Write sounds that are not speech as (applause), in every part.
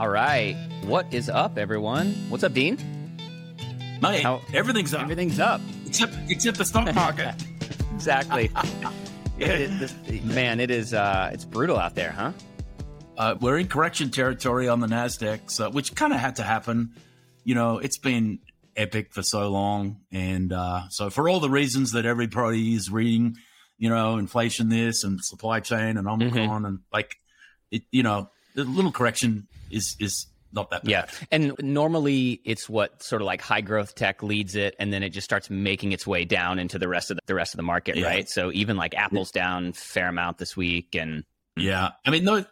All right. What is up, everyone? What's up, Dean? Mate, How- everything's up Everything's up. except except the stock market. (laughs) Exactly. (laughs) It- it- this- man, it is. Uh, it's brutal out there, huh? uh, we're in correction territory on the Nasdaq, so, which kind of had to happen. You know, it's been epic for so long, and uh, so for all the reasons that everybody is reading, you know, inflation, this and supply chain and Omicron, and like, it, you know, the little correction is is not that bad. Yeah. And normally it's what sort of like high growth tech leads it, and then it just starts making its way down into the rest of the, the rest of the market, Yeah. right? So even like Apple's down fair amount this week, and Yeah, I mean, no,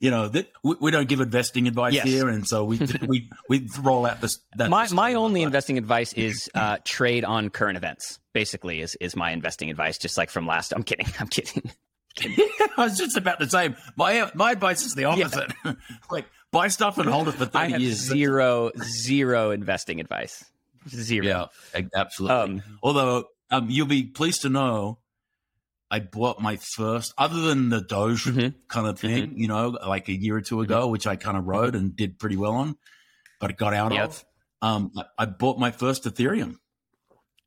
you know, that we, we don't give investing advice Yes. here, and so we (laughs) we we roll out this. That my my only investing advice is uh, trade on current events. Basically, is is my investing advice. Just like from last. I'm kidding. (laughs) I'm kidding. (laughs) I was just about to say my my advice is the opposite. (laughs) like buy stuff and hold it for I thirty have years. (laughs) zero zero investing advice. Zero. Yeah, absolutely. Um, Although um, you'll be pleased to know, I bought my first, other than the Doge Mhm. kind of thing, you know, like a year or two ago, which I kind of rode and did pretty well on, but it got out Yep. of. Um, I, I bought my first Ethereum.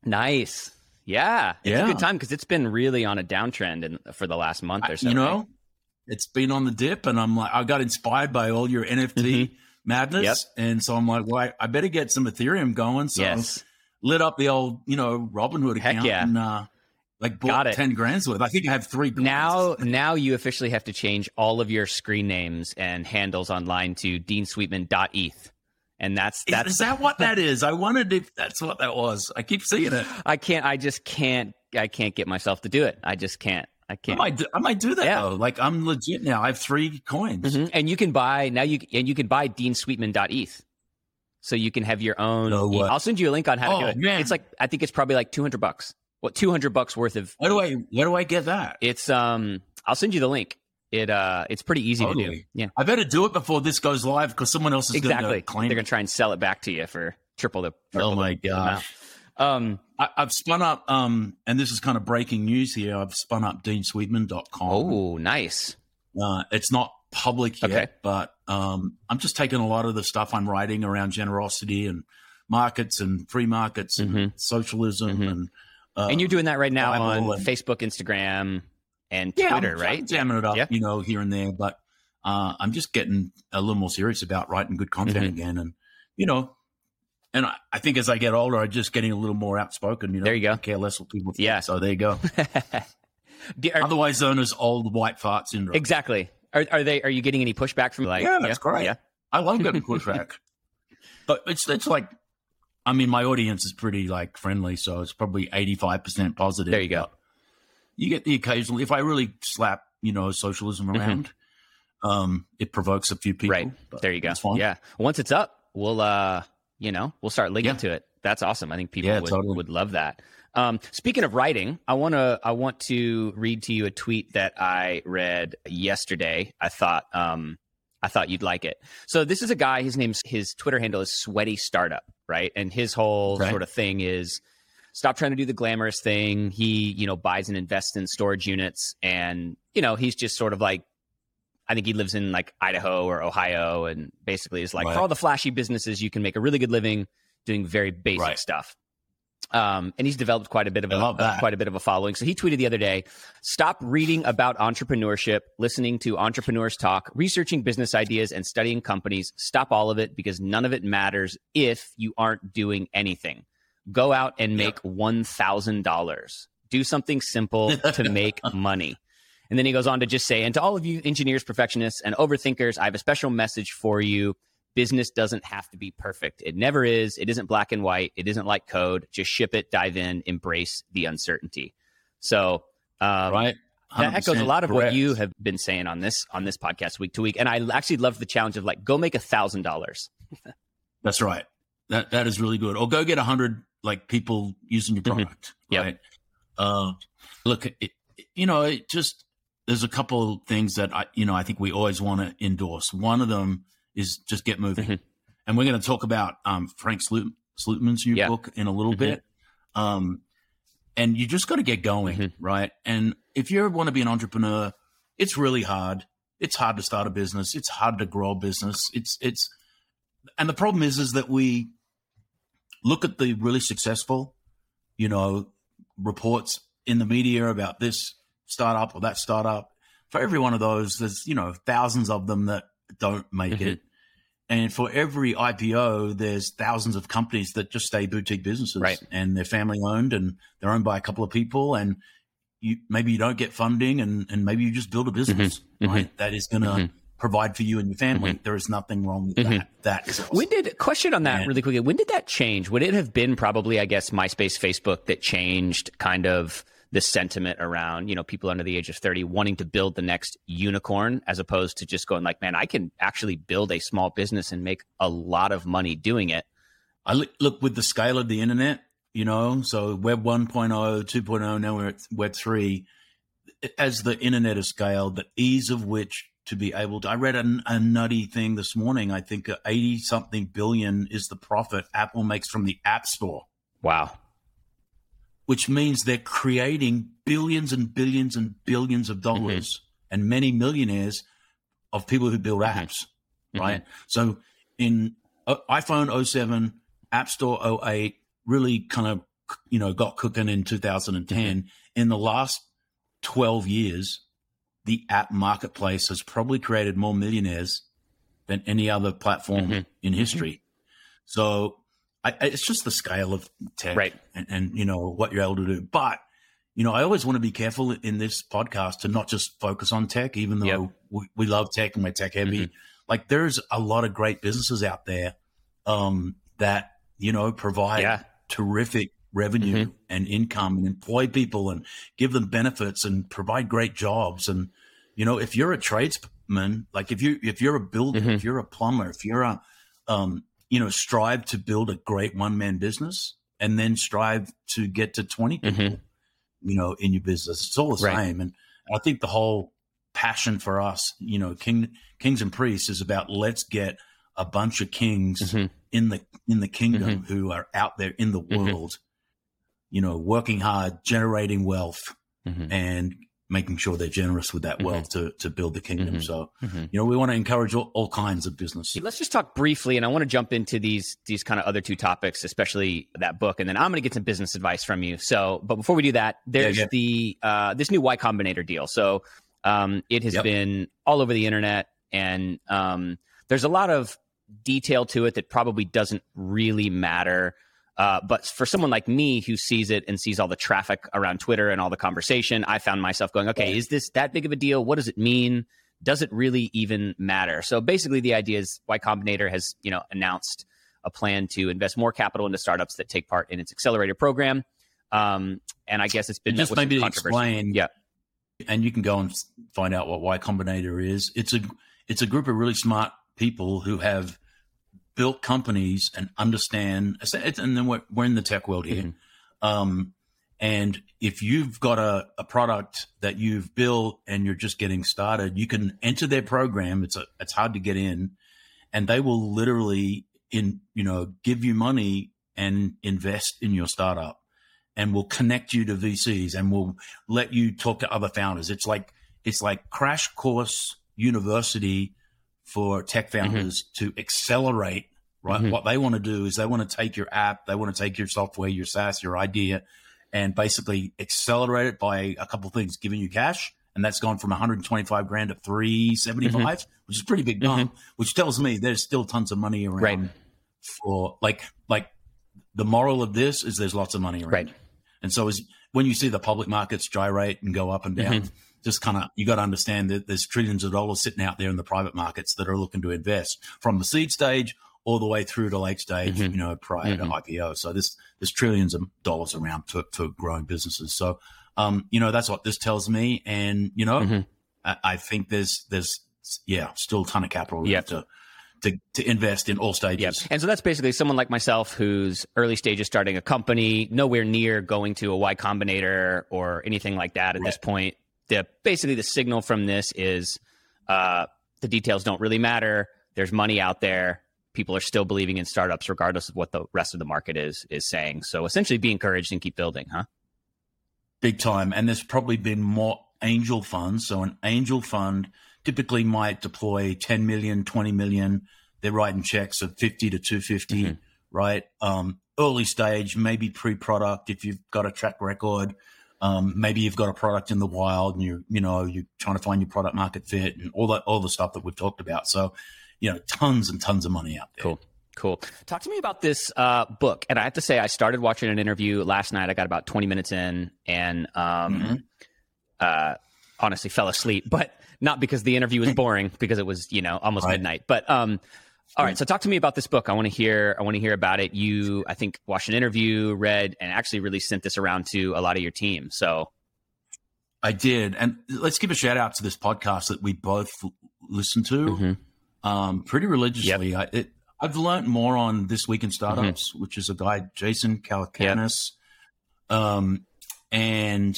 Nice. Yeah. It's Yeah. a good time because it's been really on a downtrend in, for the last month or so. you know, right? it's been on the dip, and I'm like, I got inspired by all your NFT madness, Mm-hmm. Yep. and so I'm like, well, I, I better get some Ethereum going. So yes. lit up the old, you know, Robinhood Heck account, yeah. and uh, like bought ten grand's worth. I think I have three. Now, now you officially have to change all of your screen names and handles online to deansweetman.eth. And that's that's is that what (laughs) that is? I wondered if that's what that was. I keep seeing it. I can't I just can't I can't get myself to do it. I just can't. I I can't. might, do, I might do that Yeah. though. Like I'm legit now. I have three coins. Mhm. And you can buy now you and you can buy deansweetman.eth. So you can have your own No way. I'll send you a link on how to Oh, do it. man. It's like I think it's probably like 200 bucks. What 200 bucks worth of Where do I, where do I get that? It's um I'll send you the link. It uh it's pretty easy to do. Yeah. I better do it before this goes live because someone else is Exactly. going to claim They're gonna try and sell it back to you for triple the triple Oh my the gosh. Um I, I've spun up, um, and this is kind of breaking news here. I've spun up deansweetman.com. oh, nice. Uh, it's not public yet, Okay. but um, I'm just taking a lot of the stuff I'm writing around generosity and markets and free markets and Mhm. socialism Mhm. and uh, and you're doing that right now on and- Facebook, Instagram, and yeah, Twitter, I'm, right? I'm jamming it up, Yeah. you know, here and there. But uh, I'm just getting a little more serious about writing good content Mhm. again, and you know, and I, I think as I get older, I'm just getting a little more outspoken. You know, There you go. I care less what people think. Yeah. So there you go. (laughs) Are- Otherwise known as old white fart syndrome. exactly. Are, are they? Are you getting any pushback from like? Yeah, that's great. Yeah. I love getting (laughs) pushback. but it's it's like I mean my audience is pretty like friendly, so it's probably eighty five percent positive. There you go. You get the occasional if I really slap, you know, socialism around, um, it provokes a few people. Mm-hmm. Right. There you go. Yeah. Once it's up, we'll uh, you know, we'll start linking Yeah. to it. That's awesome. I think people Yeah, would, totally. would love that. Um, speaking of writing, I want to I want to read to you a tweet that I read yesterday. I thought um, I thought you'd like it. So this is a guy. His name's his Twitter handle is Sweaty Startup, right? And his whole Okay. sort of thing is stop trying to do the glamorous thing. He you know buys and invests in storage units, and you know he's just sort of like I think he lives in like Idaho or Ohio, and basically is like Right. for all the flashy businesses, you can make a really good living doing very basic Right. stuff. Um, and he's developed quite a bit of a, quite a bit of a following. So he tweeted the other day: "Stop reading about entrepreneurship, listening to entrepreneurs talk, researching business ideas, and studying companies. Stop all of it because none of it matters if you aren't doing anything. Go out and make one thousand dollars. Do something simple to (laughs) make money." And then he goes on to just say, and to all of you engineers, perfectionists, and overthinkers, I have a special message for you. Business doesn't have to be perfect. It never is. It isn't black and white. It isn't like code. Just ship it, dive in, embrace the uncertainty. So, um, right. that echoes a lot of what you have been saying on this on this podcast week to week. And I actually love the challenge of like, go make a thousand dollars. That's right. That that is really good. Or go get a hundred like people using your Mhm. product. Yep. Right. Uh, look, it, you know, it just there's a couple of things that I you know I think we always want to endorse. One of them is just get moving, Mhm. and we're going to talk about um, Frank Sloot, Slootman's new Yeah. book in a little Mhm. bit. Um, and you just got to get going, Mhm. right? And if you want to be an entrepreneur, it's really hard. it's hard to start a business. It's hard to grow a business. It's it's and the problem is is that we look at the really successful, you know, reports in the media about this startup or that startup. For every one of those, there's you know thousands of them that don't make mm-hmm. it. And for every IPO, there's thousands of companies that just stay boutique businesses, right. and they're family owned and they're owned by a couple of people. And you maybe you don't get funding, and and maybe you just build a business, mm-hmm. right? Mm-hmm. That is going to mm-hmm. Provide for you and your family. Mm-hmm. There is nothing wrong with mm-hmm. that. That is awesome. when did question on that and, really quickly. When did that change? Would it have been probably, I guess, MySpace, Facebook that changed kind of the sentiment around you know people under the age of 30 wanting to build the next unicorn as opposed to just going like man i can actually build a small business and make a lot of money doing it i look, look with the scale of the internet you know so web 1.0 2.0 now we're at web 3 as the internet has scaled the ease of which to be able to i read a, a nutty thing this morning i think 80 something billion is the profit apple makes from the app store wow which means they're creating billions and billions and billions of dollars mm-hmm. and many millionaires of people who build mm-hmm. apps, mm-hmm. right? So in uh, iPhone 07, App Store 08 really kind of, you know, got cooking in 2010. Mm-hmm. In the last 12 years, the app marketplace has probably created more millionaires than any other platform mm-hmm. in history. So I, it's just the scale of tech right. and, and, you know, what you're able to do. But, you know, I always want to be careful in this podcast to not just focus on tech, even though yep. we, we, love tech and we're tech heavy. Mm-hmm. Like there's a lot of great businesses out there um, that, you know, provide yeah. terrific revenue mm-hmm. and income and employ people and give them benefits and provide great jobs. And, you know, if you're a tradesman, like if you, if you're a builder, mm-hmm. if you're a plumber, if you're a, um, you know, strive to build a great one man business and then strive to get to 20 people, mm-hmm. you know, in your business. It's all the right. same. And I think the whole passion for us, you know, King, Kings and Priests is about let's get a bunch of kings mm-hmm. in the in the kingdom mm-hmm. who are out there in the mm-hmm. world, you know, working hard, generating wealth, mm-hmm. and making sure they're generous with that wealth mm-hmm. to, to build the kingdom. Mm-hmm. So, mm-hmm. you know, we want to encourage all, all, kinds of business. Let's just talk briefly, and I want to jump into these these kind of other two topics, especially that book, and then I'm going to get some business advice from you. So, but before we do that, there's yeah, yeah. the uh, this new Y Combinator deal. So, um, it has yep. been all over the internet, and um, there's a lot of detail to it that probably doesn't really matter uh, but for someone like me who sees it and sees all the traffic around Twitter and all the conversation, I found myself going, okay, is this that big of a deal? What does it mean? Does it really even matter? So basically, the idea is Y Combinator has you know announced a plan to invest more capital into startups that take part in its accelerator program. Um, and I guess it's been just maybe explain, yeah. And you can go and find out what Y Combinator is. It's a it's a group of really smart people who have built companies and understand, and then we're, we're in the tech world here. Mm-hmm. Um, and if you've got a, a product that you've built and you're just getting started, you can enter their program. It's a, it's hard to get in, and they will literally in you know give you money and invest in your startup, and will connect you to VCs and will let you talk to other founders. It's like it's like crash course university for tech mm-hmm. founders mm-hmm. to accelerate right mm-hmm. what they want to do is they want to take your app they want to take your software your saas your idea and basically accelerate it by a couple of things giving you cash and that's gone from 125 grand to 375 mm-hmm. which is pretty big bump mm-hmm. which tells me there's still tons of money around right. for like like the moral of this is there's lots of money around right and so is when you see the public markets gyrate and go up and down mm-hmm just kind of you got to understand that there's trillions of dollars sitting out there in the private markets that are looking to invest from the seed stage all the way through to late stage, mm-hmm. you know, prior mm-hmm. to IPO. So this there's trillions of dollars around for, for growing businesses. So um, you know, that's what this tells me. And, you know, mm-hmm. I, I, think there's there's yeah, still a ton of capital yep. to to, to invest in all stages. Yep. And so that's basically someone like myself who's early stages starting a company, nowhere near going to a Y Combinator or anything like that at right. this point the basically the signal from this is uh, the details don't really matter. There's money out there. People are still believing in startups, regardless of what the rest of the market is is saying. So essentially, be encouraged and keep building, huh? Big time. And there's probably been more angel funds. So an angel fund typically might deploy 10 million, 20 million. They're writing checks of 50 to 250, Mhm. right? Um, early stage, maybe pre-product if you've got a track record. Um, maybe you've got a product in the wild and you're, you know you're trying to find your product market fit and all that all the stuff that we've talked about. So, you know, tons and tons of money out there. Cool. Cool. Talk to me about this uh, book. And I have to say, I started watching an interview last night. I got about 20 minutes in and um, Mhm. uh, honestly fell asleep, (laughs) but not because the interview was boring, because it was, you know, almost Right. midnight. But um, all right, so talk to me about this book. I want to hear. I want to hear about it. You, I think, watched an interview, read, and actually really sent this around to a lot of your team. So I did, and let's give a shout out to this podcast that we both l- listen to Mhm. Um, pretty religiously. I, it, I've learned more on this week in startups, Mm-hmm. which is a guy Jason Calacanis, um, and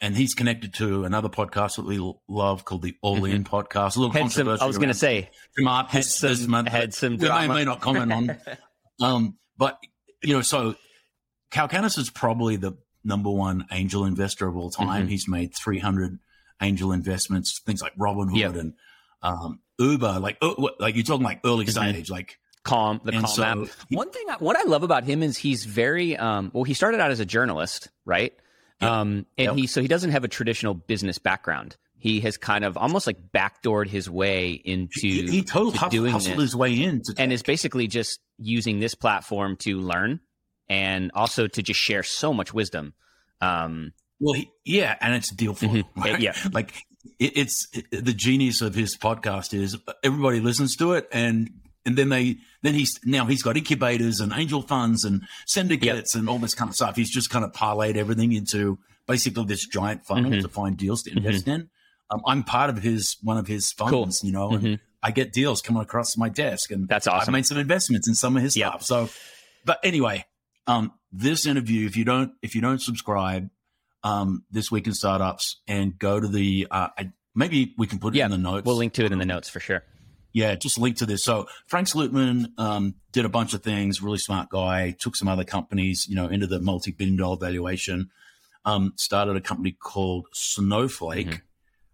and he's connected to another podcast that we love called the All In podcast. A little Mm-hmm. had some. controversial. I was going to say Mark had some month, had some we may, may not comment on. (laughs) um, but you know, so Calacanis is probably the number one angel investor of all time. Mhm. He's made 300 angel investments, things like Robinhood Yep. and um, Uber. Like, uh, like you're talking like early Mhm. stage, like calm the And calm so app. One thing I, what I love about him is he's very um well he started out as a journalist, right? Yep. Um and Yep. he so he doesn't have a traditional business background. He has kind of almost like backdoored his way into he, he totally to hustled, doing hustled his way into and is basically just using this platform to learn and also to just share so much wisdom. Um Well, he, yeah, and it's a deal for Mhm. him. (laughs) right? Yeah. like it, it's the genius of his podcast is everybody listens to it, and and then they then he's now he's got incubators and angel funds and syndicates and all this kind of stuff. He's just kind of parlayed everything into basically this giant funnel Mhm. to find deals to invest in. Um, I'm part of his one of his funds, Cool. you know, and Mhm. I get deals coming across my desk, and That's awesome. I've made some investments in some of his Yeah. stuff. So, but anyway, um, this interview, if you don't, if you don't subscribe, um, this week in startups, and go to the, uh, I, maybe we can put it Yeah, in the notes. we'll link to it in the notes for sure. Yeah, just link to this. So Frank Slootman um, did a bunch of things. Really smart guy. Took some other companies, you know, into the multi-billion dollar valuation. Um, started a company called Snowflake, Mhm.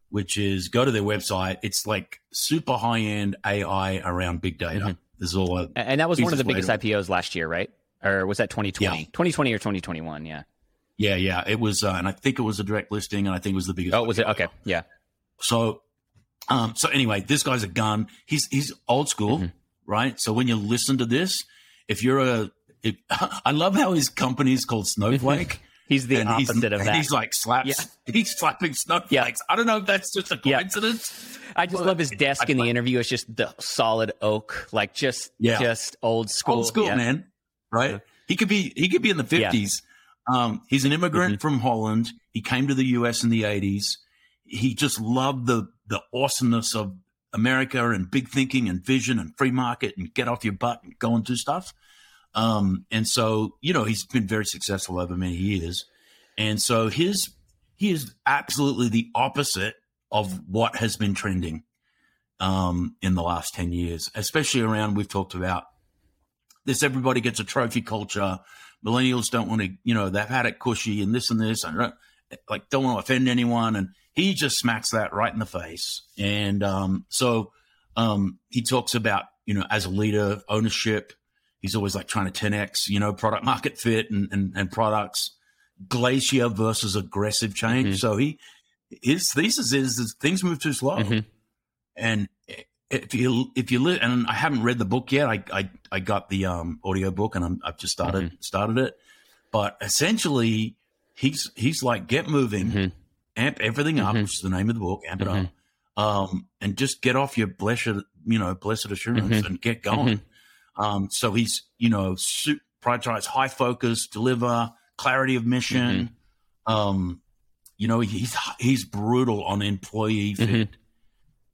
which is go to their website. It's like super high end AI around big data. Mhm. This is all. And that was one of the biggest. IPOs last year, right? Or was that 2020? Yeah. 2020 or 2021, yeah. Yeah, yeah. It was, uh, and I think it was a direct listing, and I think it was the biggest. Oh, was it? Okay. Yeah. So, um, so anyway, this guy's a gun. He's he's old school, Mhm. right? So when you listen to this, if you're a, if, (laughs) I love how his company is called Snowflake. (laughs) He's the and he's- opposite of and that. He's like slaps. Yeah. (laughs) He's slapping snowflakes. I don't know if that's just a Yeah. coincidence. I just love his desk in the interview. It's just the solid oak, like just Yeah. just old school. Old school, yeah. man. Right? He could be. He could be in the Yeah. fifties. Um, he's an immigrant Mm-hmm. from Holland. He came to the U.S. in the eighties. He just loved the the awesomeness of America and big thinking and vision and free market and get off your butt and go and do stuff. Um, and so you know he's been very successful over many years. And so his he is absolutely the opposite of what has been trending um, in the last 10 years, especially around we've talked about this everybody gets a trophy culture. Millennials don't want to, you know, they've had it cushy and this and this and don't- like don't want to offend anyone. And he just smacks that right in the face. And um, so um, he talks about, you know, as a leader, ownership. He's always like trying to 10x, you know, product market fit and, and, and products, glacier versus aggressive change. Mhm. So he, his thesis is, that things move too slow. Mhm. And if you if you li- and I haven't read the book yet, I I, I got the um audio book and I'm, I've just started Mm-hmm. started it. But essentially, he's he's like get moving, Mhm. amp everything up, Mhm. which is the name of the book, amp it up, um, and just get off your blessed you know blessed assurance Mhm. and get going. Mm-hmm. Um, so he's you know su- prioritize high focus, deliver clarity of mission. Mm-hmm. Um, you know he's he's brutal on employee fit.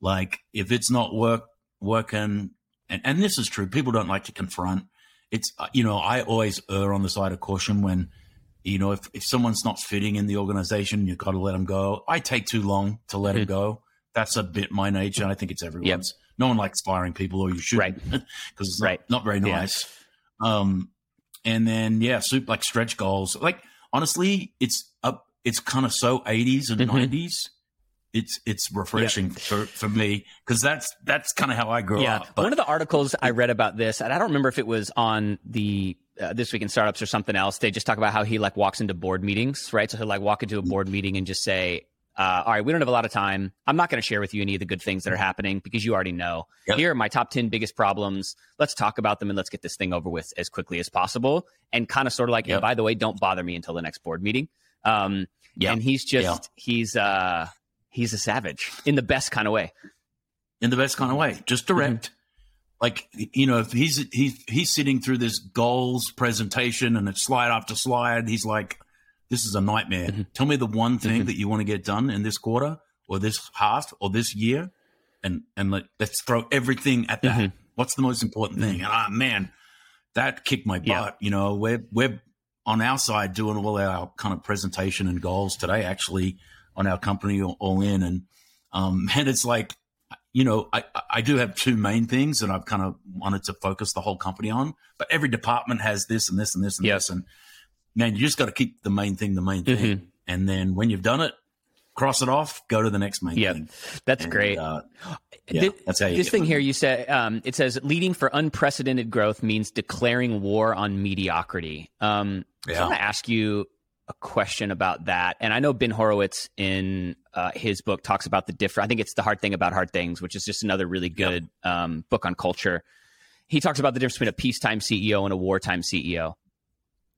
Like if it's not work working, and and this is true. People don't like to confront. It's uh, you know I always err on the side of caution when you know if if someone's not fitting in the organization, you've got to let them go. I take too long to let them Mhm. go. That's a bit my nature. and I think it's everyone's. No one likes firing people, or you should, Right. (laughs) Because it's not, Right. not very Yeah. nice. Um, and then yeah, soup like stretch goals. Like honestly, it's up. It's kind of so 80s and Mhm. 90s. It's it's refreshing yep. for, for me because that's that's kind of how I grew yeah. up. But, One of the articles I read about this, and I don't remember if it was on the uh, this week in startups or something else. They just talk about how he like walks into board meetings, right? So he'll like walk into a board meeting and just say, uh, "All right, we don't have a lot of time. I'm not going to share with you any of the good things that are happening because you already know. Yep. Here are my top ten biggest problems. Let's talk about them and let's get this thing over with as quickly as possible. And kind of sort of like, yep. by the way, don't bother me until the next board meeting. Um, yep. And he's just he's uh he's a savage in the best kind of way. In the best kind of way, just direct. Mm-hmm. Like you know, if he's he's he's sitting through this goals presentation and it's slide after slide, he's like, "This is a nightmare. Mm-hmm. Tell me the one thing mm-hmm. that you want to get done in this quarter or this half or this year, and and let, us throw everything at that. Mm-hmm. What's the most important thing?" And ah, man, that kicked my butt. Yeah. You know, we're we're on our side doing all our kind of presentation and goals today. Actually, on our company all in. And, um, (laughs) and it's like, you know, I, I do have two main things that I've kind of wanted to focus the whole company on, but every department has this and this and this and this. And man, you just got to keep the main thing the main thing. Mm-hmm. And then when you've done it, cross it off, go to the next main yep. thing. That's and, great. Uh, yeah, that's how this thing here you said um, it says leading for unprecedented growth means declaring war on mediocrity. Um, yeah. So I want to ask you a question about that. And I know Ben Horowitz in uh, his book talks about the different. I think it's the hard thing about hard things, which is just another really good yep. um, book on culture. He talks about the difference between a peacetime CEO and a wartime CEO,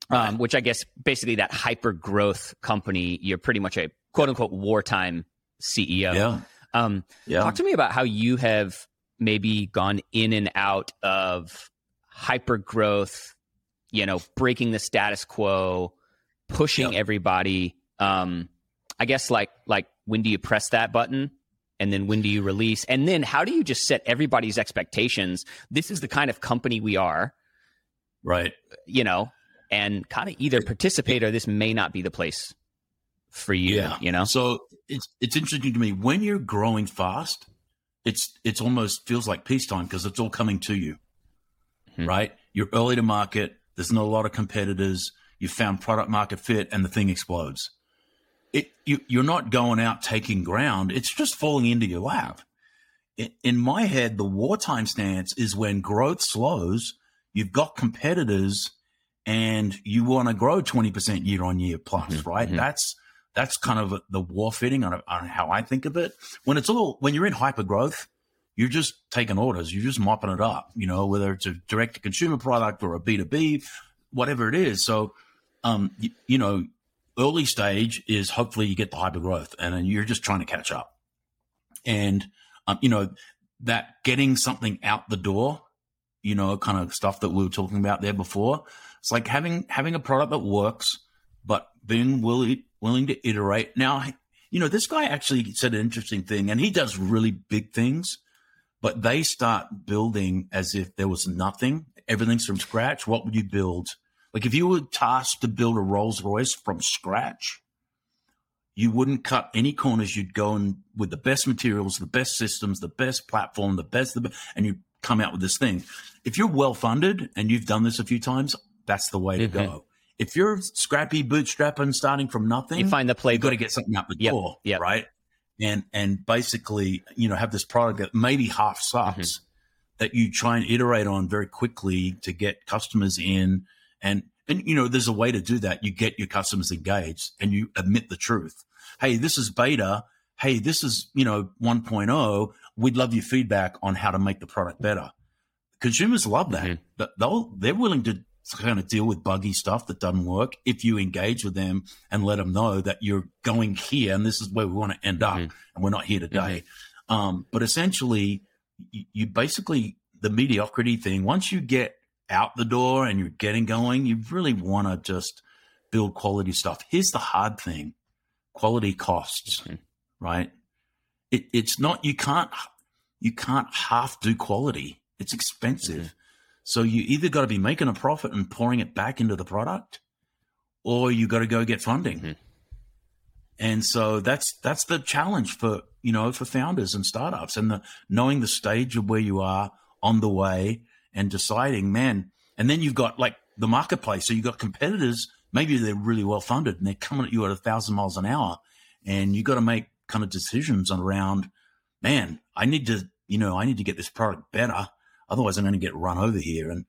um, which I guess basically that hyper growth company, you're pretty much a quote unquote wartime CEO. Yeah. Um, yeah. Talk to me about how you have maybe gone in and out of hyper growth, you know, breaking the status quo, pushing yep. everybody. Um, I guess like like when do you press that button? And then when do you release? And then how do you just set everybody's expectations? This is the kind of company we are. Right. You know, and kind of either participate or this may not be the place for you. Yeah. You know? So it's it's interesting to me. When you're growing fast, it's it's almost feels like peacetime because it's all coming to you. Hmm. Right? You're early to market, there's not a lot of competitors you found product market fit, and the thing explodes. It, you, you're not going out taking ground. It's just falling into your lap. In, in my head, the wartime stance is when growth slows, you've got competitors and you want to grow 20% year on year plus, mm-hmm. right? Mm-hmm. That's, that's kind of the war fitting on, on, how I think of it. When it's all, when you're in hyper growth, you're just taking orders. You're just mopping it up, you know, whether it's a direct to consumer product or a B2B, whatever it is. So um, you, you know, early stage is hopefully you get the hyper growth and you're just trying to catch up. And, um, you know, that getting something out the door, you know, kind of stuff that we were talking about there before. It's like having, having a product that works, but being willing, willing to iterate. Now, you know, this guy actually said an interesting thing and he does really big things, but they start building as if there was nothing. Everything's from scratch. What would you build? Like if you were tasked to build a Rolls Royce from scratch, you wouldn't cut any corners. You'd go in with the best materials, the best systems, the best platform, the best, the best and you come out with this thing. If you're well funded and you've done this a few times, that's the way to mm-hmm. go. If you're scrappy bootstrapping, starting from nothing, you find the play. You've got to get something out the yep. door, yep. right? And and basically, you know, have this product that maybe half sucks mm-hmm. that you try and iterate on very quickly to get customers in and, and, you know, there's a way to do that. You get your customers engaged and you admit the truth. Hey, this is beta. Hey, this is, you know, 1.0. We'd love your feedback on how to make the product better. Consumers love that. Mm-hmm. They'll, they're willing to kind of deal with buggy stuff that doesn't work if you engage with them and let them know that you're going here and this is where we want to end up mm-hmm. and we're not here today. Mm-hmm. Um, but essentially, you, you basically, the mediocrity thing, once you get out the door and you're getting going, you really want to just build quality stuff. Here's the hard thing quality costs, mm-hmm. right? It, it's not, you can't, you can't half do quality. It's expensive. Mm-hmm. So you either got to be making a profit and pouring it back into the product or you got to go get funding. Mm-hmm. And so that's, that's the challenge for, you know, for founders and startups and the knowing the stage of where you are on the way and deciding, man, and then you've got like the marketplace. So you've got competitors, maybe they're really well funded and they're coming at you at a thousand miles an hour and you've got to make kind of decisions around, man, I need to, you know, I need to get this product better. Otherwise, I'm going to get run over here. And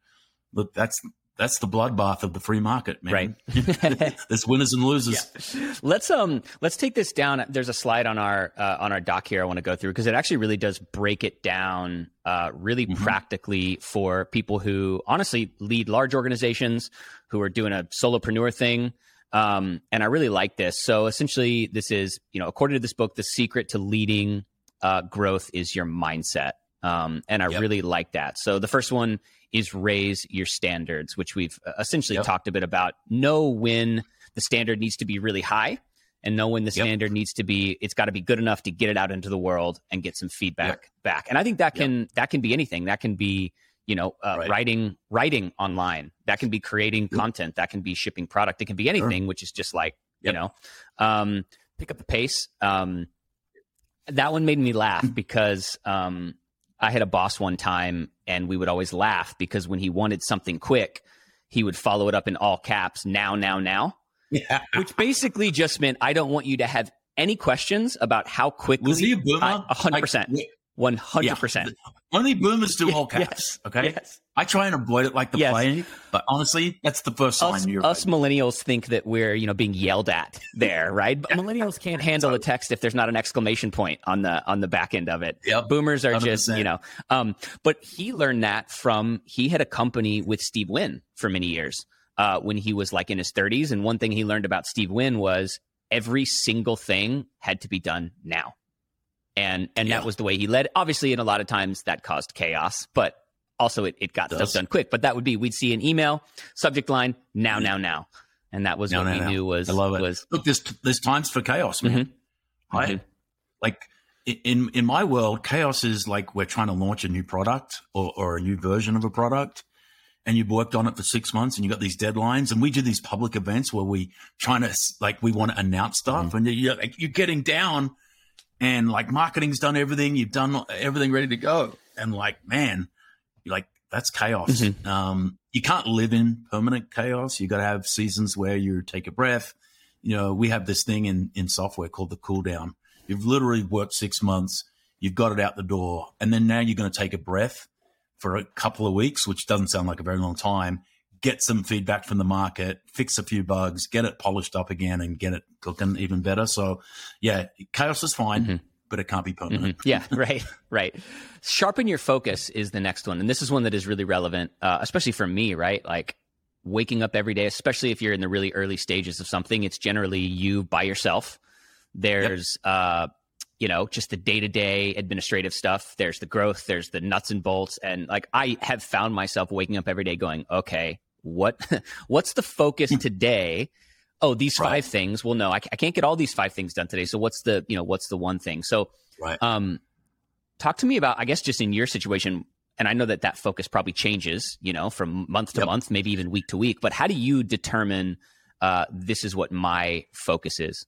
look, that's that's the bloodbath of the free market, man. Right. (laughs) There's winners and losers. Yeah. Let's um let's take this down. There's a slide on our uh, on our doc here I want to go through because it actually really does break it down uh, really mm-hmm. practically for people who honestly lead large organizations who are doing a solopreneur thing. Um, and I really like this. So essentially, this is you know according to this book, the secret to leading uh, growth is your mindset. Um, and I yep. really like that. So the first one is raise your standards, which we've uh, essentially yep. talked a bit about. Know when the standard needs to be really high and know when the yep. standard needs to be it's got to be good enough to get it out into the world and get some feedback yep. back and i think that can that can be anything that can be you know uh, right. writing writing online that can be creating content that can be shipping product it can be anything sure. which is just like you know um, pick up the pace um, that one made me laugh (laughs) because um, I had a boss one time and we would always laugh because when he wanted something quick, he would follow it up in all caps, now, now, now. Yeah. Which basically just meant I don't want you to have any questions about how quickly. Was he a boomer? hundred percent. One hundred percent. Only boomers do all caps. Yes. Okay. Yes. I try and avoid it like the yes. plague, but honestly, that's the first us, you're us millennials think that we're you know being yelled at there, right? But (laughs) millennials can't handle a text if there's not an exclamation point on the on the back end of it. Yep. Boomers are 100%. just you know. Um, but he learned that from he had a company with Steve Wynn for many years uh, when he was like in his 30s, and one thing he learned about Steve Wynn was every single thing had to be done now and and yeah. that was the way he led. Obviously, in a lot of times that caused chaos, but also it, it got stuff done quick. But that would be we'd see an email subject line now now now, and that was now, what now, we now. knew was I love it. Was, Look, there's there's times for chaos, man. Mm-hmm. Right? Mm-hmm. Like in in my world, chaos is like we're trying to launch a new product or, or a new version of a product, and you've worked on it for six months and you got these deadlines. And we do these public events where we trying to like we want to announce stuff, mm-hmm. and you're like you're getting down and like marketing's done everything, you've done everything ready to go, and like man, you're like that's chaos. Mm-hmm. Um, you can't live in permanent chaos. You got to have seasons where you take a breath. You know, we have this thing in in software called the cool down. You've literally worked six months, you've got it out the door, and then now you're going to take a breath for a couple of weeks, which doesn't sound like a very long time, get some feedback from the market, fix a few bugs, get it polished up again, and get it looking even better. So, yeah, chaos is fine. Mm-hmm. But it can't be permanent. Mm-hmm. Yeah, (laughs) right, right. Sharpen your focus is the next one, and this is one that is really relevant, uh, especially for me. Right, like waking up every day, especially if you're in the really early stages of something. It's generally you by yourself. There's yep. uh, you know, just the day to day administrative stuff. There's the growth, there's the nuts and bolts. And like I have found myself waking up every day going, okay, what (laughs) what's the focus hmm. today oh these five right. things well no I, I, can't get all these five things done today so what's the you know what's the one thing so right. um talk to me about i guess just in your situation and i know that that focus probably changes you know from month to yep. month maybe even week to week but how do you determine uh, this is what my focus is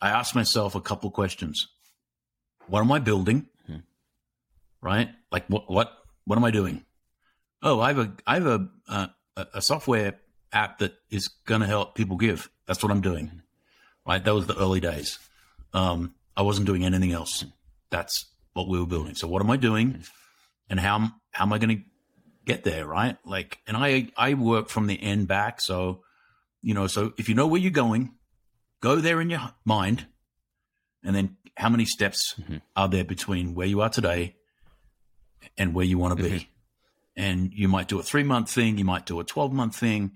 i ask myself a couple questions what am i building hmm. right like what what what am i doing oh i have a i have a uh, a, software app that is going to help people give. That's what I'm doing. Right. That was the early days. Um, I wasn't doing anything else. That's what we were building. So what am I doing and how, how am I going to get there? Right. Like, and I, I work from the end back. So, you know, so if you know where you're going, go there in your mind and then how many steps mm-hmm. are there between where you are today and where you want to be? Mm-hmm and you might do a three month thing, you might do a 12 month thing,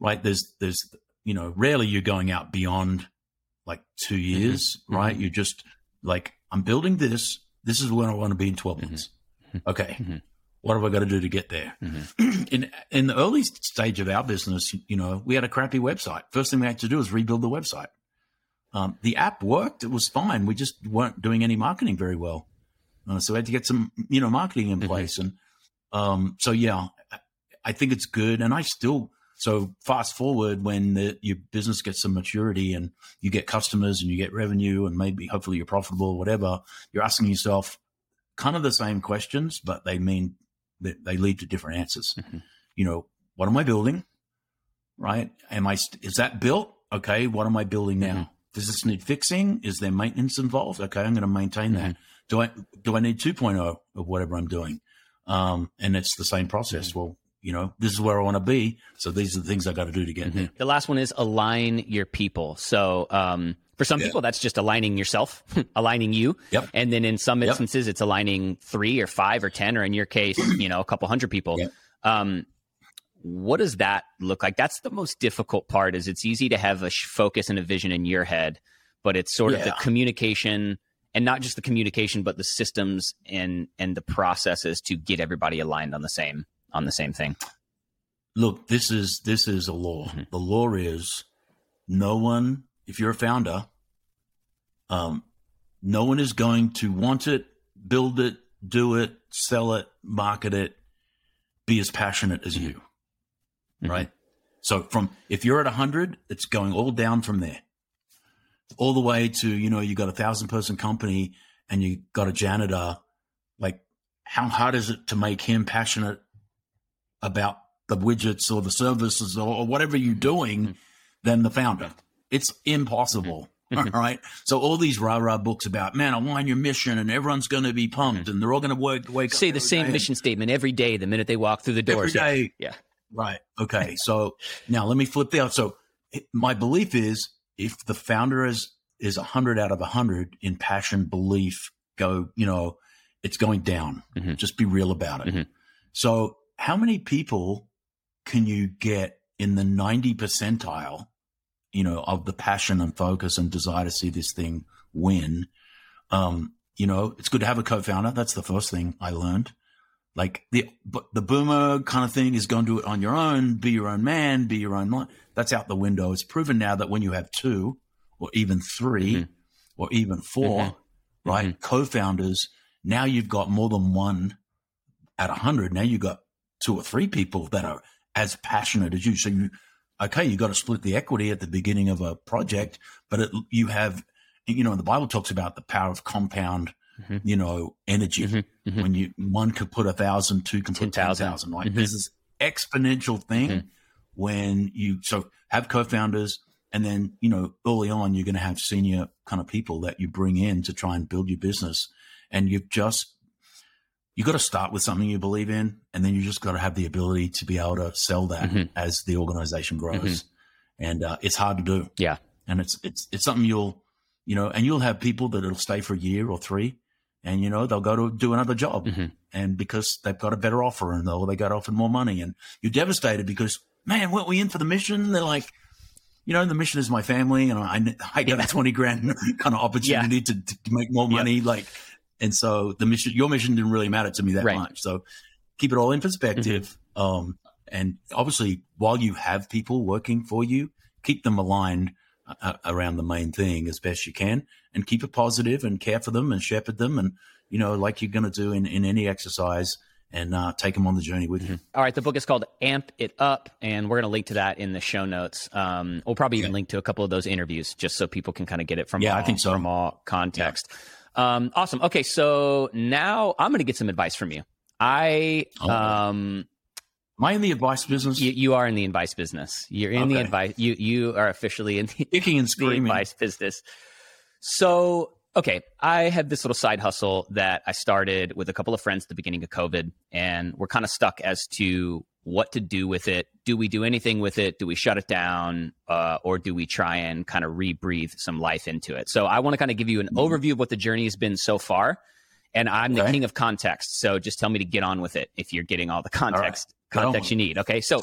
right? There's, there's, you know, rarely you're going out beyond like two mm-hmm. years, mm-hmm. right? You're just like, I'm building this. This is where I want to be in 12 mm-hmm. months. Mm-hmm. Okay. Mm-hmm. What have I got to do to get there? Mm-hmm. (clears throat) in, in the early stage of our business, you know, we had a crappy website. First thing we had to do was rebuild the website. Um, the app worked. It was fine. We just weren't doing any marketing very well. Uh, so we had to get some, you know, marketing in place. And um, so yeah, I think it's good. And I still, so fast forward when the, your business gets some maturity and you get customers and you get revenue and maybe hopefully you're profitable or whatever, you're asking yourself kind of the same questions, but they mean that they lead to different answers. Mm-hmm. You know, what am I building? Right? Am I, is that built? Okay. What am I building now? Mm-hmm. Does this need fixing? Is there maintenance involved? Okay, I'm going to maintain that. Mm-hmm. Do I do I need 2.0 of whatever I'm doing? Um, and it's the same process. Mm-hmm. Well, you know, this is where I want to be. So these are the things I got to do to get there. The last one is align your people. So um, for some Yeah. people, that's just aligning yourself, (laughs) aligning you. Yep. And then in some Yep. instances, it's aligning three or five or 10, or in your case, (clears throat) you know, a couple hundred people. Yep. Um, what does that look like? That's the most difficult part is it's easy to have a focus and a vision in your head, but it's sort of the communication and not just the communication, but the systems and, and the processes to get everybody aligned on the same, on the same thing. Look, this is this is a law. Mhm. The law is no one, if you're a founder, um, no one is going to want it, build it, do it, sell it, market it, be as passionate as you. Mhm. Right. So from if you're at hundred, it's going all down from there, all the way to you know you got a thousand person company and you got a janitor. Like, how hard is it to make him passionate about the widgets or the services or, or whatever you're mm-hmm. doing mm-hmm. than the founder? It's impossible. Mm-hmm. All right. So all these rah rah books about man, align your mission and everyone's going to be pumped and they're all going to work wake Say the same day. mission statement every day the minute they walk through the Every doors. Yeah. Yeah. Right. (laughs) Okay. So now let me flip the out. So my belief is if the founder is is a hundred out of a hundred in passion, belief, go, you know, it's going down. Mhm. Just be real about it. Mhm. So how many people can you get in the 90 percentile, you know, of the passion and focus and desire to see this thing win? Um, you know, it's good to have a co-founder. That's the first thing I learned. Like the but the boomer kind of thing is going to do it on your own, be your own man, be your own. Li- That's out the window. It's proven now that when you have two, or even 3 Mhm. or even 4 Mhm. right, co-founders, now you've got more than one at a hundred. Now you've got two or three people that are as passionate as you. So you, okay, you've got to split the equity at the beginning of a project, but it, you have, you know, the Bible talks about the power of compound, Mhm. you know, energy. Mhm. Mhm. When you one could put a thousand, two can put 10,000. thousand. Right, Mhm. this is exponential thing Mhm. when you so have co-founders. And then, you know, early on, you're going to have senior kind of people that you bring in to try and build your business. And you've just, you got to start with something you believe in. And then you just got to have the ability to be able to sell that Mhm. as the organization grows. And uh, it's hard to do. Yeah. And it's, it's, it's something you'll, you know, and you'll have people that it'll stay for a year or three and, you know, they'll go to do another job. Mhm. And because they've got a better offer and they got offered more money and you're devastated because, man, weren't we in for the mission? They're like, you know, the mission is my family, and I I got a twenty grand (laughs) kind of opportunity to, to make more Yeah. money. Like, and so the mission, your mission didn't really matter to me that Right. much. So keep it all in perspective. Um, and obviously, while you have people working for you, keep them aligned around the main thing as best you can, and keep it positive and care for them and shepherd them, and you know, like you're going to do in in any exercise, and uh, take them on the journey with you. All right, the book is called Amp It Up, and we're going to link to that in the show notes. Um, we'll probably even Yeah. link to a couple of those interviews just so people can kind of get it from Yeah, all, I think so. from all context. Um, awesome. Okay, so now I'm going to get some advice from you. I Oh. um, Am I in the advice business? you, you are in the advice business. You're in the advice. You you are officially in the (laughs) Kicking and screaming. advice business. So, okay, I had this little side hustle that I started with a couple of friends at the beginning of COVID, and we're kind of stuck as to what to do with it. Do we do anything with it? Do we shut it down? Uh, or do we try and kind of rebreathe some life into it? So, I want to kind of give you an overview of what the journey has been so far. And I'm the king of context. So, just tell me to get on with it if you're getting all the context context you need. Okay. So,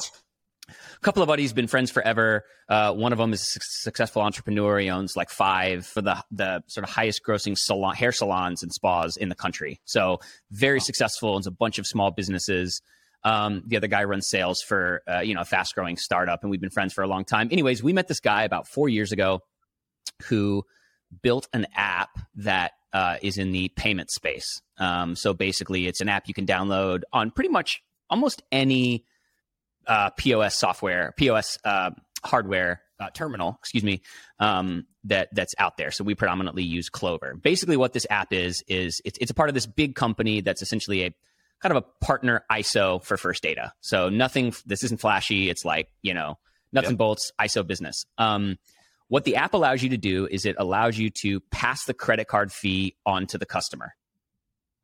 a couple of buddies been friends forever. Uh, one of them is a successful entrepreneur. He owns like five for the the sort of highest grossing salon hair salons and spas in the country. So very successful. Owns a bunch of small businesses. Um, the other guy runs sales for uh, you know a fast growing startup, and we've been friends for a long time. Anyways, we met this guy about four years ago who built an app that uh, is in the payment space. Um, so basically, it's an app you can download on pretty much almost any uh, POS software, POS uh, hardware uh, terminal, excuse me, um, that that's out there. So we predominantly use Clover. Basically, what this app is is it's, it's a part of this big company that's essentially a kind of a partner ISO for First Data. So nothing. This isn't flashy. It's like you know nuts Yep. and bolts ISO business. Um, what the app allows you to do is it allows you to pass the credit card fee on to the customer.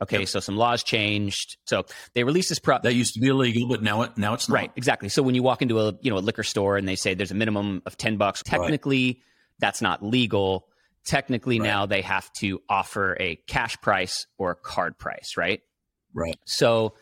Okay, yep. so some laws changed. So they released this prop that used to be illegal, but now it now it's not. Right, exactly. So when you walk into a you know a liquor store and they say there's a minimum of ten bucks, technically right. that's not legal. Technically right. now they have to offer a cash price or a card price, right? Right. So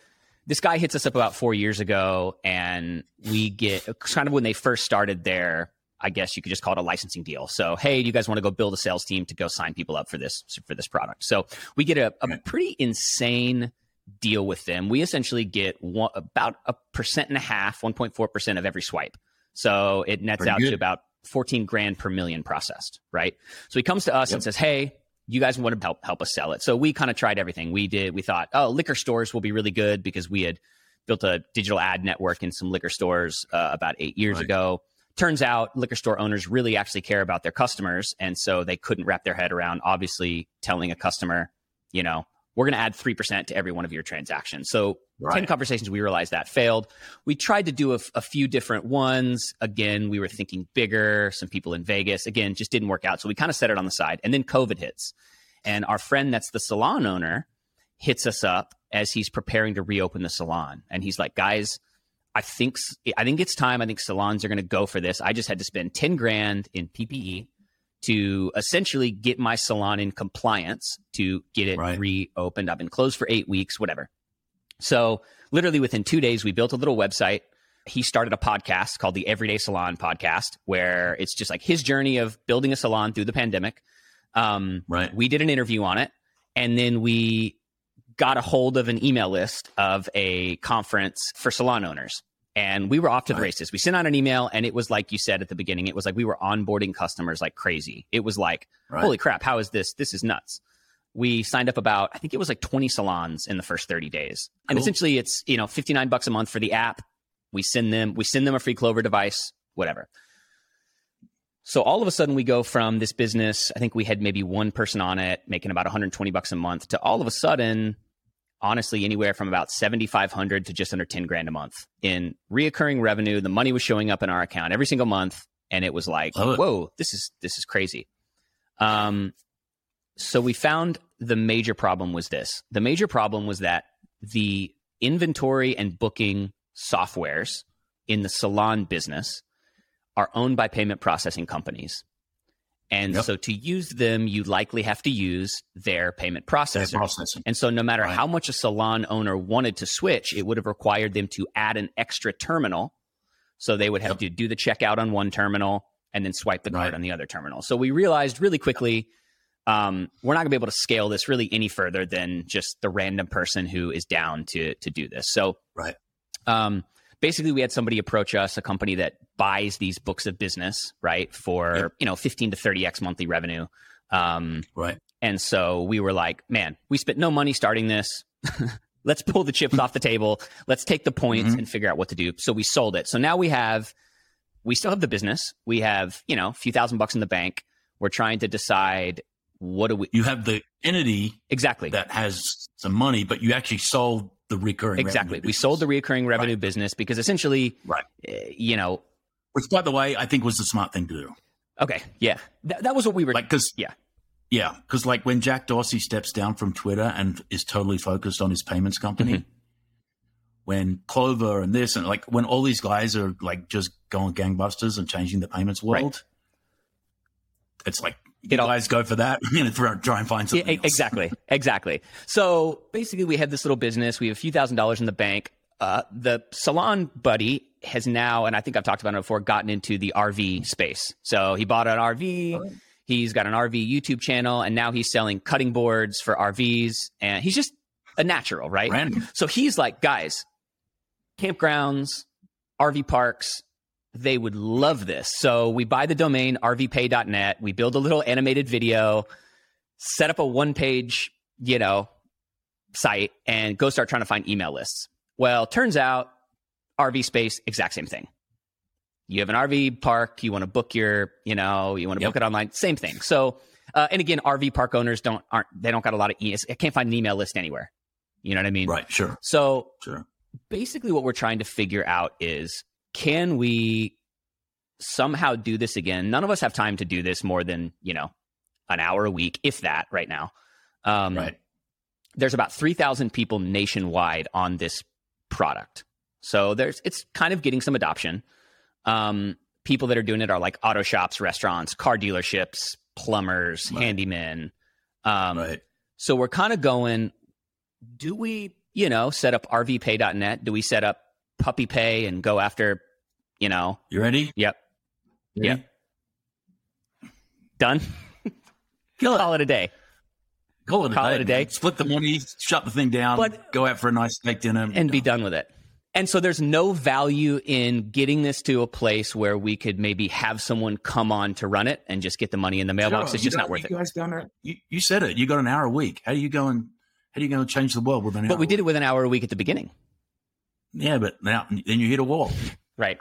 this guy hits us up about four years ago, and we get kind of when they first started their I guess you could just call it a licensing deal. So, hey, do you guys want to go build a sales team to go sign people up for this for this product? So we get a, a pretty insane deal with them. We essentially get one, about a percent and a half, 1.4 percent of every swipe. So it nets pretty out good. to about 14 grand per million processed, right? So he comes to us yep. and says, hey, you guys want to help help us sell it. So we kind of tried everything. We did. We thought, oh, liquor stores will be really good because we had built a digital ad network in some liquor stores uh, about eight years right. ago turns out liquor store owners really actually care about their customers. And so they couldn't wrap their head around obviously telling a customer, you know, we're going to add 3% to every one of your transactions. So right. 10 conversations, we realized that failed. We tried to do a, a, few different ones. Again, we were thinking bigger, some people in Vegas. Again, just didn't work out. So we kind of set it on the side. And then COVID hits. And our friend that's the salon owner hits us up as he's preparing to reopen the salon. And he's like, guys, I think I think it's time. I think salons are going to go for this. I just had to spend ten grand in PPE to essentially get my salon in compliance to get it right. reopened. I've been closed for eight weeks, whatever. So literally within two days, we built a little website. He started a podcast called the Everyday Salon Podcast, where it's just like his journey of building a salon through the pandemic. Um, right. We did an interview on it, and then we got a hold of an email list of a conference for salon owners. And we were off to the races. We sent out an email, and it was like you said at the beginning, it was like we were onboarding customers like crazy. It was like, right. holy crap, how is this? This is nuts. We signed up about, I think it was like 20 salons in the first 30 days. Cool. And essentially it's, you know, 59 bucks a month for the app. We send them, we send them a free Clover device, whatever. So all of a sudden we go from this business, I think we had maybe one person on it making about 120 bucks a month to all of a sudden honestly anywhere from about 7500 to just under 10 grand a month in reoccurring revenue. The money was showing up in our account every single month and it was like whoa this is this is crazy. Um so we found the major problem was this. The major problem was that the inventory and booking softwares in the salon business are owned by payment processing companies and yep. so to use them, you likely have to use their payment processor. And so no matter right. how much a salon owner wanted to switch, it would have required them to add an extra terminal. So they would have yep. to do the checkout on one terminal and then swipe the card right. on the other terminal. So we realized really quickly um, we're not going to be able to scale this really any further than just the random person who is down to to do this. So right. Um, basically we had somebody approach us, a company that buys these books of business, right, for yep. you know 15 to 30x monthly revenue. Um, right. And so we were like, man, we spent no money starting this. (laughs) Let's pull the chips off the table. Let's take the points mm-hmm. and figure out what to do. So we sold it. So now we have, we still have the business. We have, you know, a few thousand bucks in the bank. We're trying to decide what do we. You have the entity exactly that has some money, but you actually sold the recurring exactly. We sold the recurring revenue right. business because essentially, right? Uh, you know, which by the way, I think was the smart thing to do. Okay, yeah, Th- that was what we were like because yeah, yeah, because like when Jack Dorsey steps down from Twitter and is totally focused on his payments company. Mm-hmm. When Clover and this and like when all these guys are like just going gangbusters and changing the payments world, right. it's like you know, guys go for that. I'm going to try and find something. Yeah, exactly, exactly. So basically, we had this little business. We have a few thousand dollars in the bank. Uh, the salon buddy has now, and I think I've talked about it before, gotten into the RV space. So he bought an RV. He's got an RV YouTube channel, and now he's selling cutting boards for RVs. And he's just a natural, right? Random. So he's like, guys, campgrounds, RV parks, they would love this. So we buy the domain rvpay.net, we build a little animated video, set up a one page, you know, site and go start trying to find email lists. Well, turns out RV space, exact same thing. You have an RV park, you want to book your, you know, you want to yep. book it online, same thing. So, uh, and again, RV park owners don't aren't they don't got a lot of e- I can't find an email list anywhere. You know what I mean? Right. Sure. So, sure. Basically, what we're trying to figure out is can we somehow do this again, none of us have time to do this more than, you know, an hour a week, if that, right now. Um, right. There's about 3,000 people nationwide on this product. So there's it's kind of getting some adoption. Um, people that are doing it are like auto shops, restaurants, car dealerships, plumbers, Right. handymen. Um, right. So we're kind of going, do we, you know, set up rvpay.net? Do we set up puppy pay and go after, you know, You ready? yep, Ready? Yep. done? Kill it. Call it a day. Call it a Call day. it a day. Split the money, shut the thing down, But- go out for a nice steak dinner, and be done with it. And so there's no value in getting this to a place where we could maybe have someone come on to run it and just get the money in the mailbox. Sure, it's just got- not worth you it. There, you, you said it. You got an hour a week. How do you go and how do you go and change the world with an hour? But we did it with an hour a week at the beginning. Yeah, but now then you hit a wall. Right.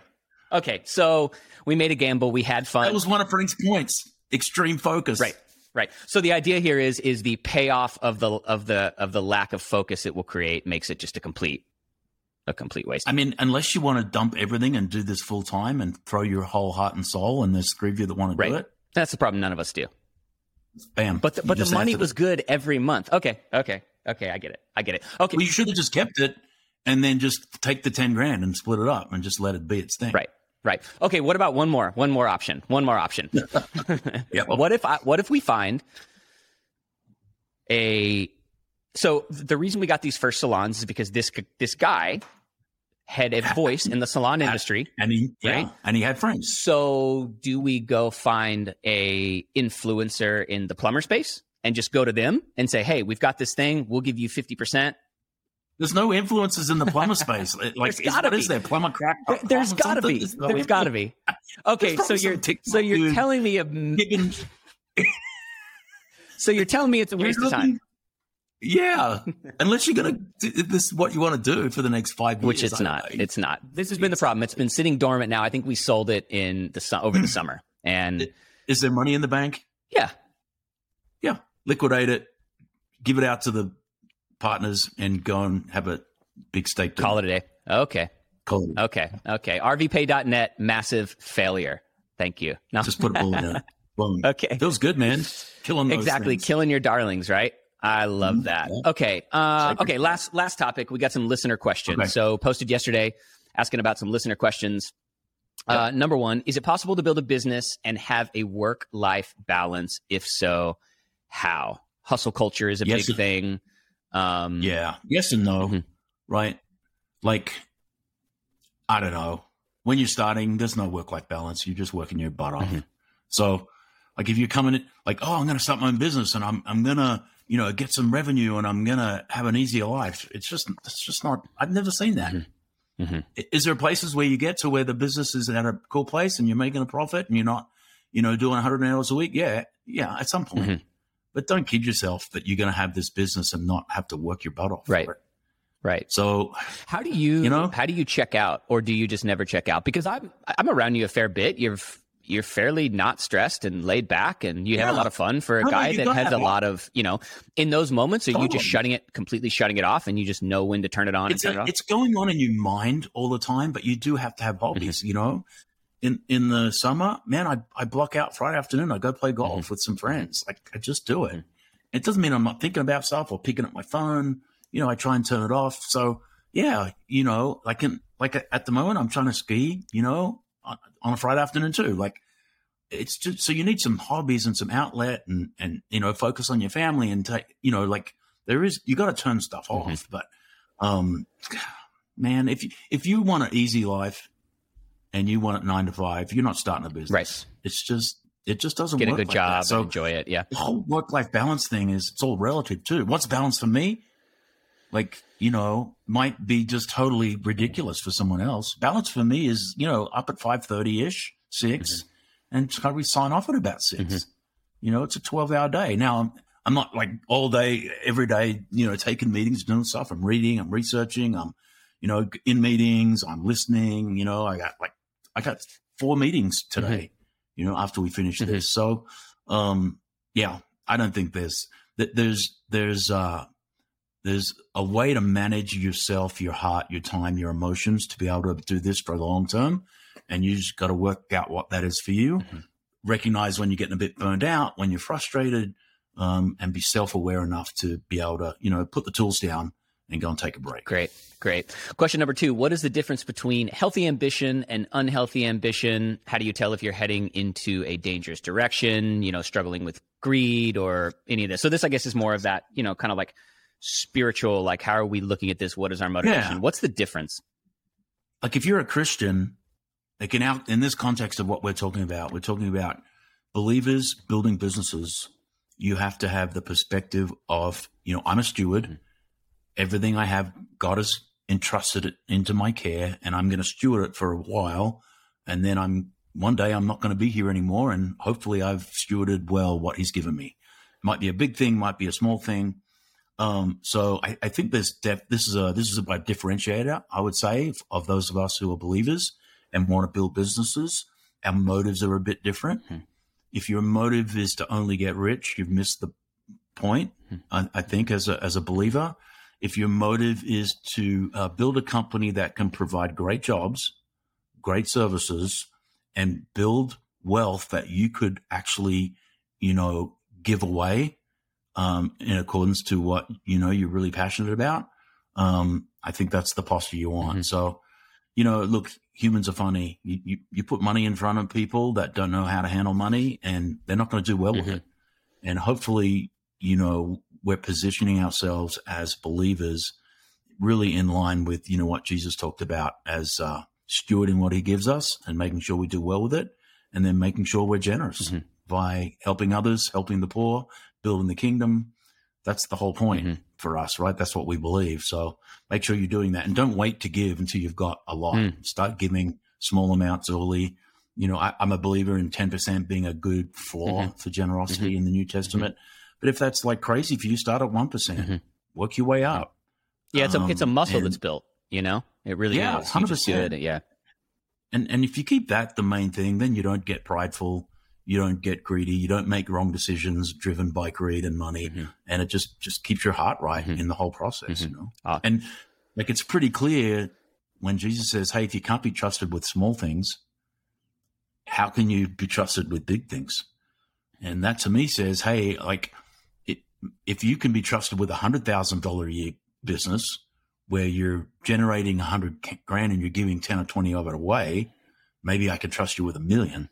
Okay. So we made a gamble. We had fun. That was one of Frank's points. Extreme focus. Right. Right. So the idea here is is the payoff of the of the of the lack of focus it will create makes it just a complete a complete waste. I mean, unless you want to dump everything and do this full time and throw your whole heart and soul, and there's three of you that want to do it, That's the problem. None of us do. bam. But the, but the money was good every month. Okay. Okay. Okay. I get it. I get it. Okay. Well, you should have just kept it and then just take the ten grand and split it up and just let it be its thing. Right. Right. Okay. What about one more? One more option. One more option. (laughs) Yeah. (laughs) what if I, what if we find a so the reason we got these first salons is because this this guy had a (laughs) voice in the salon industry. And he, yeah, and he had friends. So do we go find a influencer in the plumber space and just go to them and say, "Hey, we've got this thing. We'll give you fifty percent." There's no influences in the plumber (laughs) space. Like, There's is, gotta what is be. there? Plumber crack? There's got to be. There's got to be. Okay, so you're so you're telling me a (laughs) (laughs) so you're telling me it's a waste of time. Yeah, unless you're gonna this is what you want to do for the next five years, which it's I- not. I- It's not. This has been the problem. It's been sitting dormant now. I think we sold it in the su- over the (clears throat) summer, and is there money in the bank? yeah, Yeah, liquidate it, give it out to the partners, and go and have a big steak. call it a day. Okay, Call it. okay, okay. RVPay.net massive failure. Thank you. No, Just put a bullet in it. (laughs) Boom. okay, Feels good, man. Killing those exactly. things. Killing your darlings, right? I love Mhm. that. Okay, uh, okay. Last last topic. We got some listener questions. Okay. So posted yesterday, asking about some listener questions. Uh, number one, is it possible to build a business and have a work life balance? If so, how? Hustle culture is a Yes, big it- thing. Um, Yeah. Yes and no. Mhm. Right. Like, I don't know. When you're starting, there's no work life balance. You're just working your butt off. Mhm. So, like, if you're coming in, like, oh, I'm going to start my own business and I'm, I'm going to, you know, get some revenue and I'm going to have an easier life. It's just, it's just not, I've never seen that. Mhm. Mhm. Is there places where you get to where the business is at a cool place and you're making a profit and you're not, you know, doing 100 hours a week? Yeah. Yeah. At some point. But don't kid yourself that you're going to have this business and not have to work your butt off. for Right. it. Right. So How do you, You know? how do you check out, or do you just never check out? Because I'm I'm around you a fair bit. You're you're fairly not stressed and laid back, and you have a lot of fun for a No, guy that has a lot of you know. In those moments, are you just shutting it completely, shutting it off, and you just know when to turn it on it's and turn a, it off? it's going on in your mind all the time, but you do have to have hobbies. Mm-hmm. You know, in in the summer, man, I I block out Friday afternoon. I go play golf Mm-hmm. with some friends. Like I just do it. It doesn't mean I'm not thinking about stuff or picking up my phone. You know, I try and turn it off. So yeah, you know, like in like at the moment, I'm trying to ski. You know, on, on a Friday afternoon too. Like it's just so you need some hobbies and some outlet and and you know focus on your family and take you know like there is you got to turn stuff off. Mhm. But um, (sighs) man, if you if you want an easy life and you want it nine to five, you're not starting a business. Right. It's just it just doesn't work. Get a good like job That. So enjoy it. Yeah. the whole work life balance thing is it's all relative too. What's balance for me? Like, you know, might be just totally ridiculous for someone else. Balance for me is, you know, up at five thirty ish, 6 and probably sign off at about 6 Mhm. You know, it's a twelve hour day. Now I'm I'm not like all day, every day, you know, taking meetings, doing stuff. I'm reading, I'm researching, I'm, you know, in meetings, I'm listening, you know, I got like I got four meetings today, you know, after we finish Mhm. this. So um yeah, I don't think there's that there's there's uh there's a way to manage yourself, your heart, your time, your emotions to be able to do this for a long term. and you just got to work out what that is for you. Mm-hmm. Recognize when you're getting a bit burned out, when you're frustrated, um, and be self aware enough to be able to, you know, put the tools down and go and take a break. Great. Great. Question number two What is the difference between healthy ambition and unhealthy ambition? How do you tell if you're heading into a dangerous direction, you know, struggling with greed or any of this? So, this, I guess, is more of that, you know, kind of like spiritual, like, how are we looking at this? What is our motivation? Yeah. What's the difference? Like, if you're a Christian, like in, out, in this context of what we're talking about, we're talking about believers building businesses. You have to have the perspective of, you know, I'm a steward. Mm-hmm everything I have, God has entrusted it into my care, and I'm going to steward it for a while. And then I'm one day I'm not going to be here anymore, and hopefully I've stewarded well what He's given me. Might be a big thing, might be a small thing. Um, so I, I think this def- this is a this is a differentiator, I would say, of those of us who are believers and want to build businesses. Our motives are a bit different. Mm-hmm. If your motive is to only get rich, you've missed the point. Mm-hmm. I, I think as a as a believer, if your motive is to uh, build a company that can provide great jobs, great services, and build wealth that you could actually, you know, give away um, in accordance to what you know you're really passionate about, um, I think that's the posture you want. Mm-hmm. So, you know, look, humans are funny. You, you, you put money in front of people that don't know how to handle money, and they're not going to do well mm-hmm. with it. And hopefully, you know, we're positioning ourselves as believers really in line with, you know, what Jesus talked about as uh, stewarding what he gives us and making sure we do well with it. And then making sure we're generous mm-hmm. by helping others, helping the poor, building the kingdom. That's the whole point mm-hmm. for us, right? That's what we believe. So make sure you're doing that and don't wait to give until you've got a lot. Mm. Start giving small amounts early. You know, I, am a believer in 10% being a good floor mm-hmm. for generosity mm-hmm. in the New Testament. But if that's like crazy for you, start at one mm-hmm. work your way up. Yeah, it's a it's a um, muscle and, that's built. You know, it really yeah, is. Hundred percent. Yeah, and and if you keep that the main thing, then you don't get prideful, you don't get greedy, you don't make wrong decisions driven by greed and money, mm-hmm. and it just just keeps your heart right mm-hmm. in the whole process. Mm-hmm. You know, ah. and like it's pretty clear when Jesus says, "Hey, if you can't be trusted with small things, how can you be trusted with big things?" And that to me says, "Hey, like." If you can be trusted with a hundred thousand dollar a year business where you're generating a hundred grand and you're giving 10 or 20 of it away, maybe I can trust you with a 1000000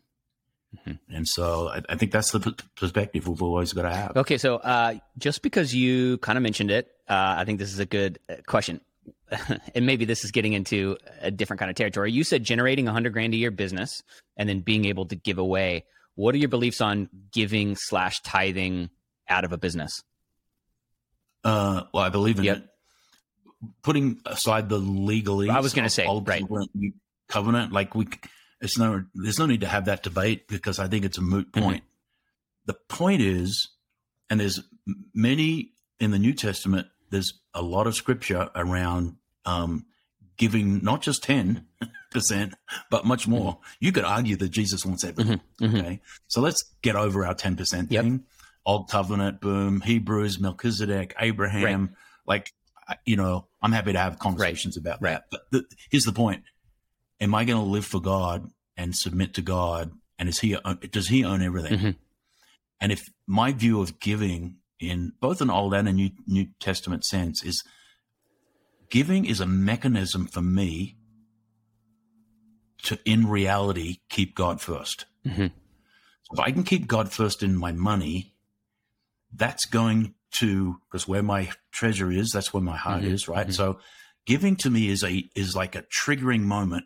mm-hmm. And so I, I, think that's the p- perspective we've always got to have. Okay. So uh, just because you kind of mentioned it, uh, I think this is a good uh, question. (laughs) and maybe this is getting into a different kind of territory. You said generating a hundred grand a year business and then being able to give away. What are your beliefs on giving slash tithing out of a business? Uh, well, I believe in yep. it. Putting aside the legally, I was going to say right covenant, like we, it's no, there's no need to have that debate because I think it's a moot mm-hmm. point. Mm-hmm. The point is, and there's many in the New Testament. There's a lot of scripture around um, giving not just ten (laughs) percent, but much more. Mm-hmm. You could argue that Jesus wants everything. Mm-hmm. mm-hmm. Okay, so let's get over our ten percent yep. thing Old Covenant, boom, Hebrews, Melchizedek, Abraham. Right. Like, you know, I'm happy to have conversations right. about right. that. But the, here's the point: Am I going to live for God and submit to God? And is He does He own everything? Mm-hmm. And if my view of giving in both an Old and a New New Testament sense is giving is a mechanism for me to, in reality, keep God 1st mm-hmm. So if I can keep God first in my money, that's going to because where my treasure is, that's where my heart mm-hmm. is, right? Mm-hmm. So giving to me is a is like a triggering moment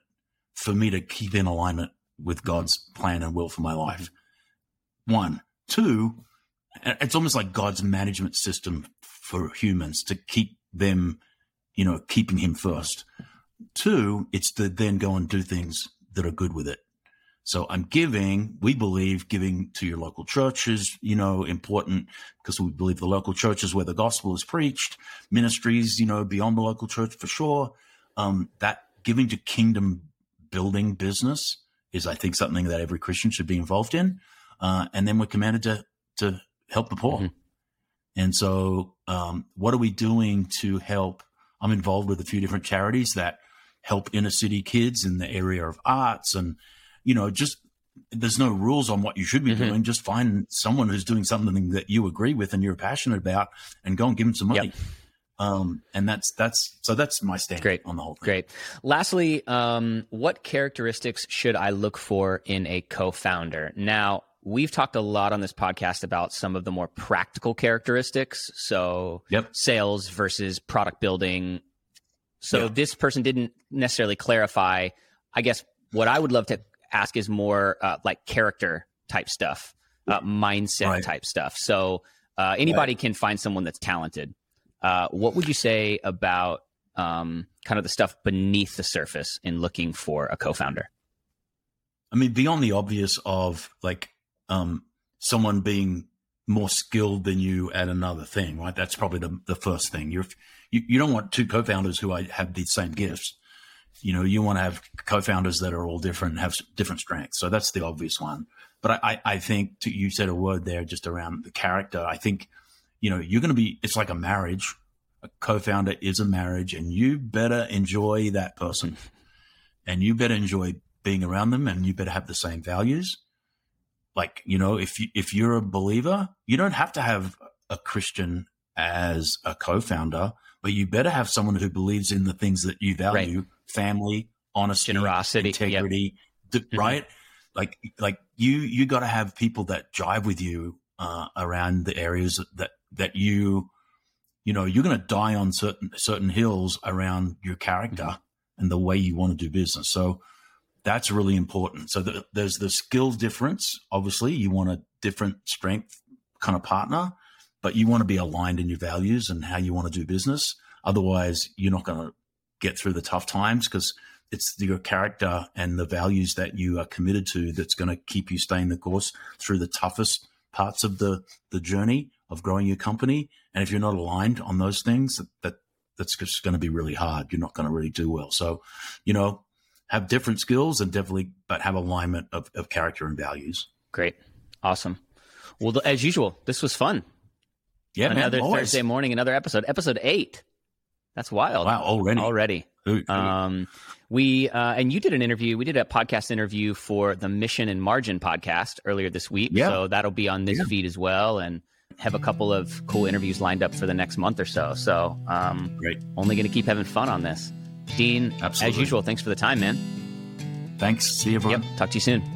for me to keep in alignment with God's plan and will for my life. One, two, it's almost like God's management system for humans to keep them, you know, keeping Him first. Two, it's to then go and do things that are good with it. So I'm giving, we believe giving to your local church is, you know, important because we believe the local church is where the gospel is preached, ministries, you know, beyond the local church for sure. Um, that giving to kingdom building business is, I think, something that every Christian should be involved in. Uh, and then we're commanded to, to help the poor. Mm-hmm. And so, um, what are we doing to help? I'm involved with a few different charities that help inner city kids in the area of arts and you know just there's no rules on what you should be mm-hmm. doing just find someone who's doing something that you agree with and you're passionate about and go and give them some money yep. um, and that's that's so that's my stand great on the whole thing. great lastly um, what characteristics should i look for in a co-founder now we've talked a lot on this podcast about some of the more practical characteristics. So, yep. sales versus product building. So, yep. this person didn't necessarily clarify. I guess what I would love to ask is more uh, like character type stuff, uh, mindset right. type stuff. So, uh, anybody right. can find someone that's talented. Uh, what would you say about um, kind of the stuff beneath the surface in looking for a co founder? I mean, beyond the obvious of like um, someone being more skilled than you at another thing, right? That's probably the, the first thing. You're, you, you don't want two co-founders who have the same gifts. You know, you want to have co-founders that are all different, have different strengths. So that's the obvious one. But I, I think to, you said a word there just around the character. I think, you know, you're going to be, it's like a marriage. A co-founder is a marriage and you better enjoy that person and you better enjoy being around them and you better have the same values like you know if you if you're a believer you don't have to have a christian as a co-founder but you better have someone who believes in the things that you value right. family honesty generosity integrity yep. mm-hmm. right like like you you got to have people that jive with you uh, around the areas that that you you know you're going to die on certain certain hills around your character mm-hmm. and the way you want to do business so that's really important. So the, there's the skill difference. Obviously, you want a different strength kind of partner, but you want to be aligned in your values and how you want to do business. Otherwise, you're not going to get through the tough times because it's your character and the values that you are committed to that's going to keep you staying the course through the toughest parts of the the journey of growing your company. And if you're not aligned on those things, that, that that's just going to be really hard. You're not going to really do well. So, you know, have different skills and definitely, but have alignment of, of character and values. Great. Awesome. Well, as usual, this was fun. Yeah, another man, Thursday morning, another episode, episode eight. That's wild. Wow, already, already. Um, we uh, and you did an interview. We did a podcast interview for the Mission and Margin podcast earlier this week. Yeah. so that'll be on this yeah. feed as well, and have a couple of cool interviews lined up for the next month or so. So, um, great. Only going to keep having fun on this. Dean, Absolutely. as usual, thanks for the time, man. Thanks. See you, everyone. Yep. Talk to you soon.